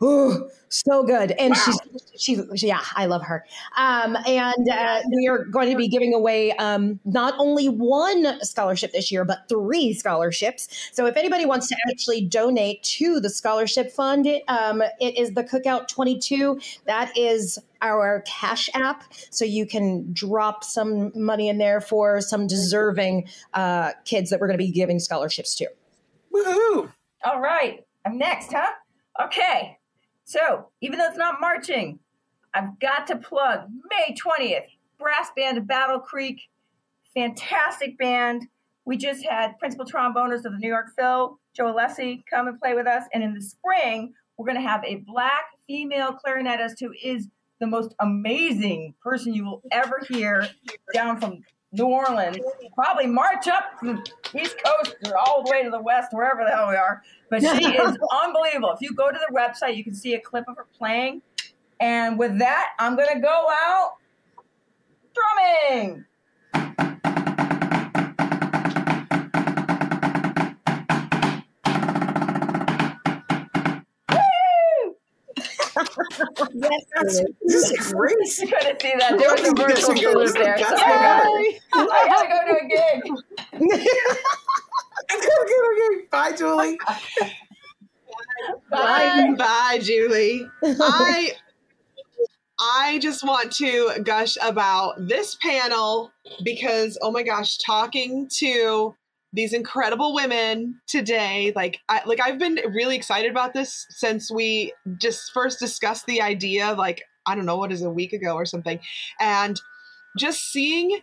Ooh, so good. And wow. she's, she's, yeah, I love her. Um, and uh, we are going to be giving away um, not only one scholarship this year, but three scholarships. So if anybody wants to actually donate to the scholarship fund, um, it is the Cookout 22. That is our cash app so you can drop some money in there for some deserving uh, kids that we're going to be giving scholarships to woohoo all right i'm next huh okay so even though it's not marching i've got to plug may 20th brass band of battle creek fantastic band we just had principal trombonist of the new york phil joe alessi come and play with us and in the spring we're going to have a black female clarinetist who is the most amazing person you will ever hear down from New Orleans. Probably march up the East Coast or all the way to the West, wherever the hell we are. But she is unbelievable. If you go to the website, you can see a clip of her playing. And with that, I'm going to go out drumming. yes, that's, this is great. You couldn't see that. There was a virtual salute there. Sorry. I gotta go to a gig. I gotta go to a gig. Bye, Julie. Bye, bye, Julie. I I just want to gush about this panel because oh my gosh, talking to these incredible women today like I, like I've been really excited about this since we just first discussed the idea like I don't know what is a week ago or something and just seeing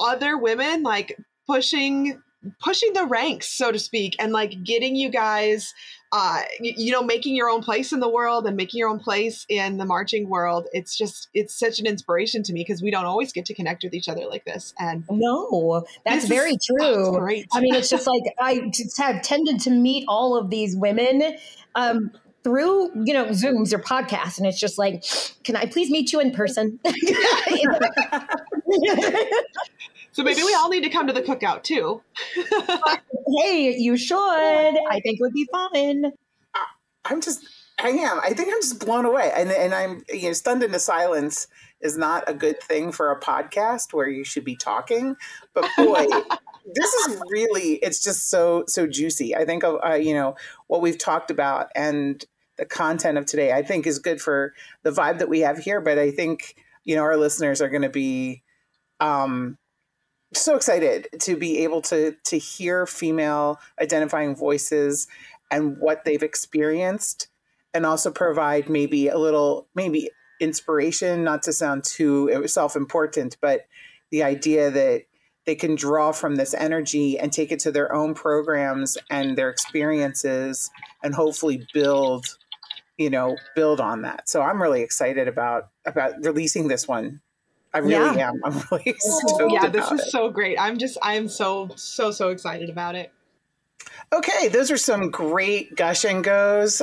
other women like pushing pushing the ranks so to speak and like getting you guys uh, you know, making your own place in the world and making your own place in the marching world. It's just, it's such an inspiration to me because we don't always get to connect with each other like this. And no, that's very is, true. Great. I mean, it's just like I just have tended to meet all of these women. Um, through you know zooms or podcasts and it's just like can i please meet you in person so maybe we all need to come to the cookout too hey, you should. I think it would be fun. I'm just, I am. I think I'm just blown away, and and I'm you know stunned into silence is not a good thing for a podcast where you should be talking. But boy, this is really it's just so so juicy. I think of uh, you know what we've talked about and the content of today. I think is good for the vibe that we have here. But I think you know our listeners are going to be um, so excited to be able to to hear female identifying voices and what they've experienced and also provide maybe a little maybe inspiration not to sound too self-important but the idea that they can draw from this energy and take it to their own programs and their experiences and hopefully build you know build on that. So i'm really excited about about releasing this one I really yeah. am. I'm really stoked. Yeah, this is it. so great. I'm just, I'm so, so, so excited about it. Okay, those are some great gush and goes.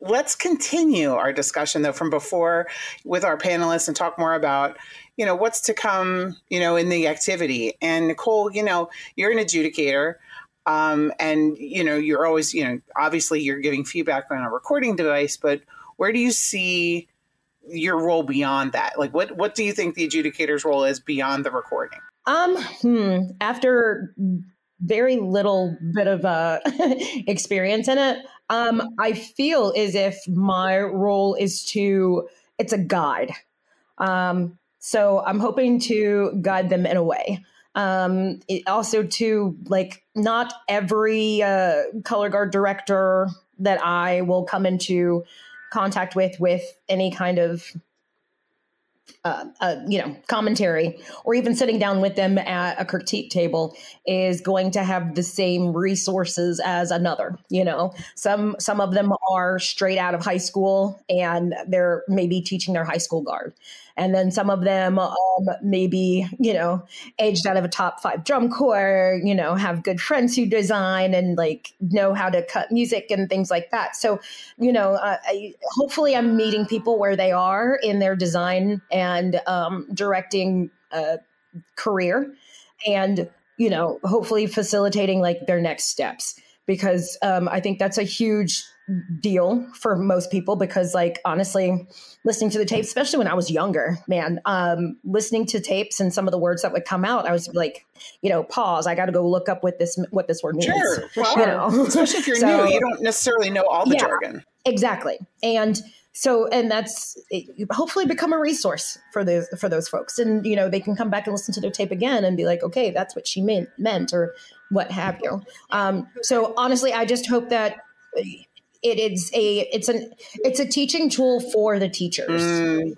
let's continue our discussion though from before with our panelists and talk more about you know what's to come you know in the activity and nicole you know you're an adjudicator um, and you know you're always you know obviously you're giving feedback on a recording device but where do you see your role beyond that like what what do you think the adjudicator's role is beyond the recording um hmm, after very little bit of uh, experience in it um, I feel as if my role is to, it's a guide. Um, so I'm hoping to guide them in a way. Um, it also to like not every uh, color guard director that I will come into contact with with any kind of uh, uh, you know commentary or even sitting down with them at a critique table is going to have the same resources as another you know? Some some of them are straight out of high school and they're maybe teaching their high school guard and then some of them um, maybe you know aged out of a top five drum corps you know have good friends who design and like know how to cut music and things like that. So you know uh, I, hopefully i'm meeting people where they are in their design and um, directing uh, career and you know hopefully facilitating like their next steps. Because um, i think that's a huge deal for most people because like honestly listening to the tapes especially when i was younger man um listening to tapes and some of the words that would come out i was like you know pause i got to go look up what this what this word means sure well, you know? especially if you're so, new you don't necessarily know all the yeah, jargon. exactly. And so and that's hopefully become a resource for those for those folks. And you know they can come back and listen to their tape again and be like okay that's what she meant meant or what have you. Um, so honestly i just hope that it is a it's an it's a teaching tool for the teachers. Mm,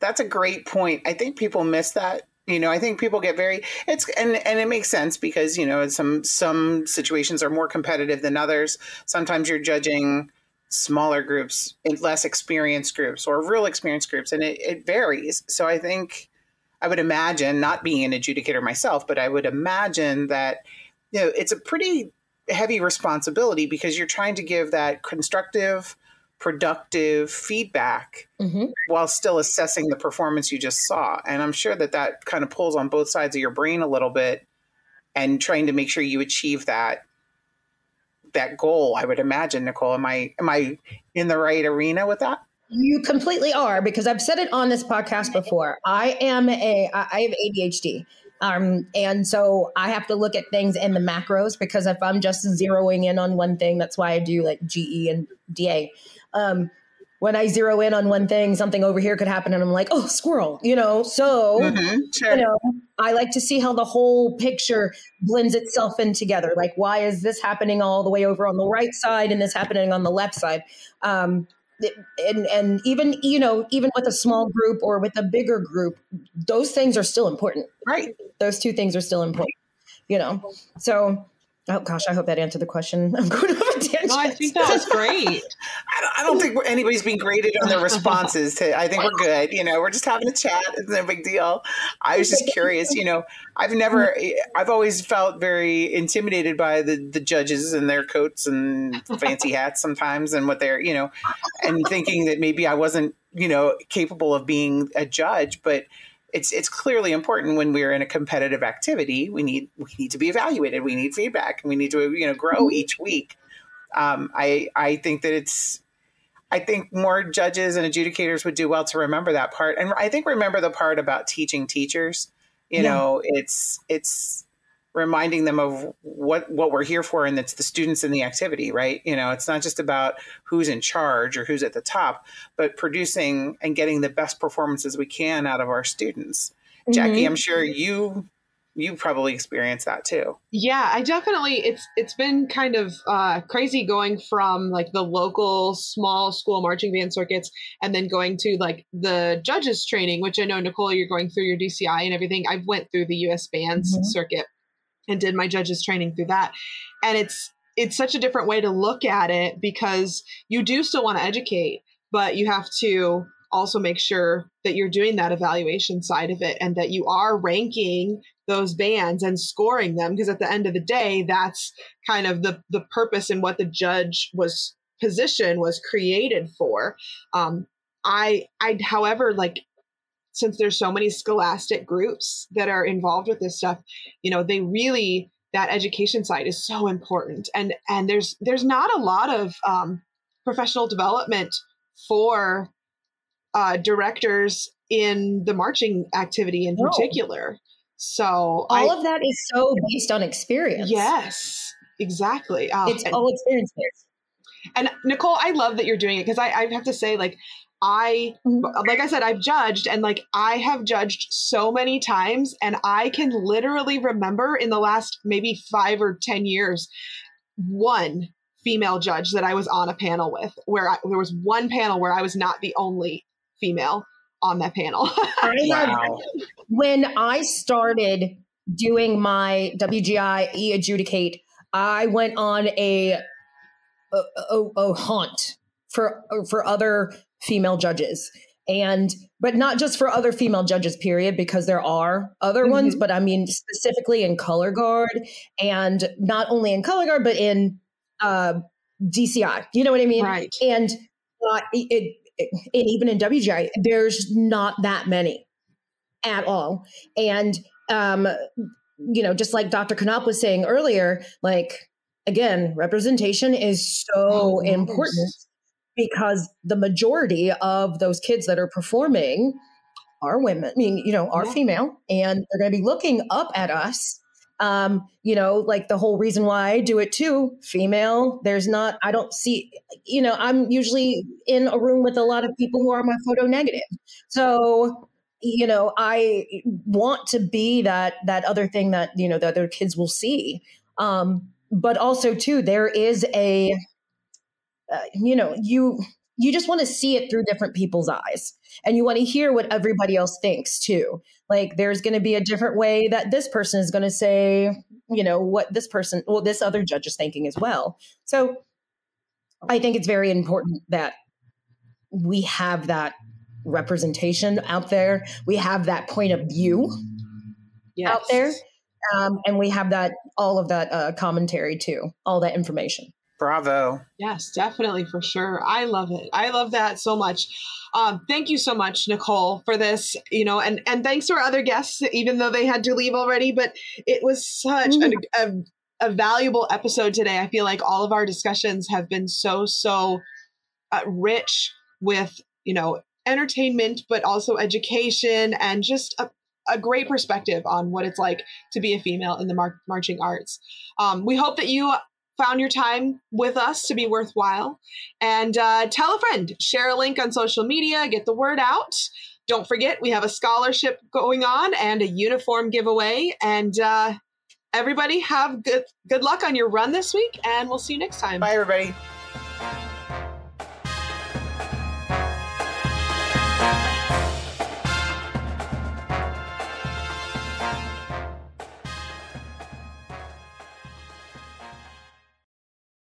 that's a great point. I think people miss that. You know, I think people get very it's and and it makes sense because you know some some situations are more competitive than others. Sometimes you're judging smaller groups, less experienced groups, or real experienced groups, and it, it varies. So I think I would imagine, not being an adjudicator myself, but I would imagine that you know it's a pretty heavy responsibility because you're trying to give that constructive, productive feedback mm-hmm. while still assessing the performance you just saw. And I'm sure that that kind of pulls on both sides of your brain a little bit and trying to make sure you achieve that that goal. I would imagine, Nicole. Am I am I in the right arena with that? You completely are because I've said it on this podcast before. I am a I have ADHD. Um, and so I have to look at things in the macros because if I'm just zeroing in on one thing, that's why I do like GE and DA. Um, when I zero in on one thing, something over here could happen, and I'm like, oh, squirrel, you know. So, mm-hmm, sure. you know, I like to see how the whole picture blends itself in together. Like, why is this happening all the way over on the right side and this happening on the left side? Um, and and even you know even with a small group or with a bigger group those things are still important. Right. Those two things are still important you know? So Oh gosh, I hope that answered the question. I'm going off a tangent. No, I think that was great. I, don't, I don't think anybody's being graded on their responses. To I think we're good. You know, we're just having a chat. It's no big deal. I was just curious. You know, I've never, I've always felt very intimidated by the the judges and their coats and fancy hats sometimes, and what they're, you know, and thinking that maybe I wasn't, you know, capable of being a judge, but it's it's clearly important when we're in a competitive activity. We need we need to be evaluated. We need feedback, and we need to you know grow mm-hmm. each week. Um, I I think that it's I think more judges and adjudicators would do well to remember that part, and I think remember the part about teaching teachers. You yeah. know, it's it's reminding them of what what we're here for and it's the students in the activity right you know it's not just about who's in charge or who's at the top but producing and getting the best performances we can out of our students mm-hmm. jackie i'm sure you you probably experienced that too yeah i definitely it's it's been kind of uh, crazy going from like the local small school marching band circuits and then going to like the judges training which i know nicole you're going through your dci and everything i've went through the us bands mm-hmm. circuit and did my judges training through that. And it's it's such a different way to look at it because you do still want to educate, but you have to also make sure that you're doing that evaluation side of it and that you are ranking those bands and scoring them because at the end of the day that's kind of the the purpose and what the judge was position was created for. Um, I, I, however, like since there's so many scholastic groups that are involved with this stuff, you know, they really that education side is so important, and and there's there's not a lot of um, professional development for uh, directors in the marching activity in no. particular. So all I, of that is so based on experience. Yes, exactly. Um, it's and, all experience And Nicole, I love that you're doing it because I, I have to say, like, I, mm-hmm. like I said, I've judged and like I have judged so many times, and I can literally remember in the last maybe five or 10 years, one female judge that I was on a panel with, where I, there was one panel where I was not the only female on that panel. wow. When I started doing my WGI e adjudicate, I went on a a, a, a hunt for for other female judges. And but not just for other female judges period because there are other mm-hmm. ones but i mean specifically in color guard and not only in color guard but in uh, dci you know what i mean? Right. And uh, it, it, and even in wgi there's not that many at all. And um you know just like dr Knopps was saying earlier like again representation is so oh, important because the majority of those kids that are performing are women, I mean, you know, are yeah. female, and they're going to be looking up at us. Um, you know, like the whole reason why I do it too, female, there's not, I don't see, you know, I'm usually in a room with a lot of people who are my photo negative. So, you know, I want to be that, that other thing that, you know, the other kids will see. Um, but also too, there is a, uh, you know, you you just want to see it through different people's eyes and you want to hear what everybody else thinks too. Like there's going to be a different way that this person is going to say you know what this person well this other judge is thinking as well. So i think it's very important that we have that representation out there. We have that point of view yes. out there um, and we have that all of that uh, commentary too all that information Bravo. Yes, definitely for sure. I love it. I love that so much. Um, thank you so much, Nicole, for this. You know, and and thanks to our other guests, even though they had to leave already. But it was such mm. a, a, a, valuable episode today. I feel like all of our discussions have been so so uh, rich with you know entertainment, but also education and just a, a great perspective on what it's like to be a female in the mar- marching arts. Um, we hope that you found your time with us to be worthwhile. And uh, tell a friend, share a link on social media, get the word out. Don't forget, we have a scholarship going on and a uniform giveaway. And uh, everybody, have good good luck on your run this week, and we'll see you next time. Bye, everybody.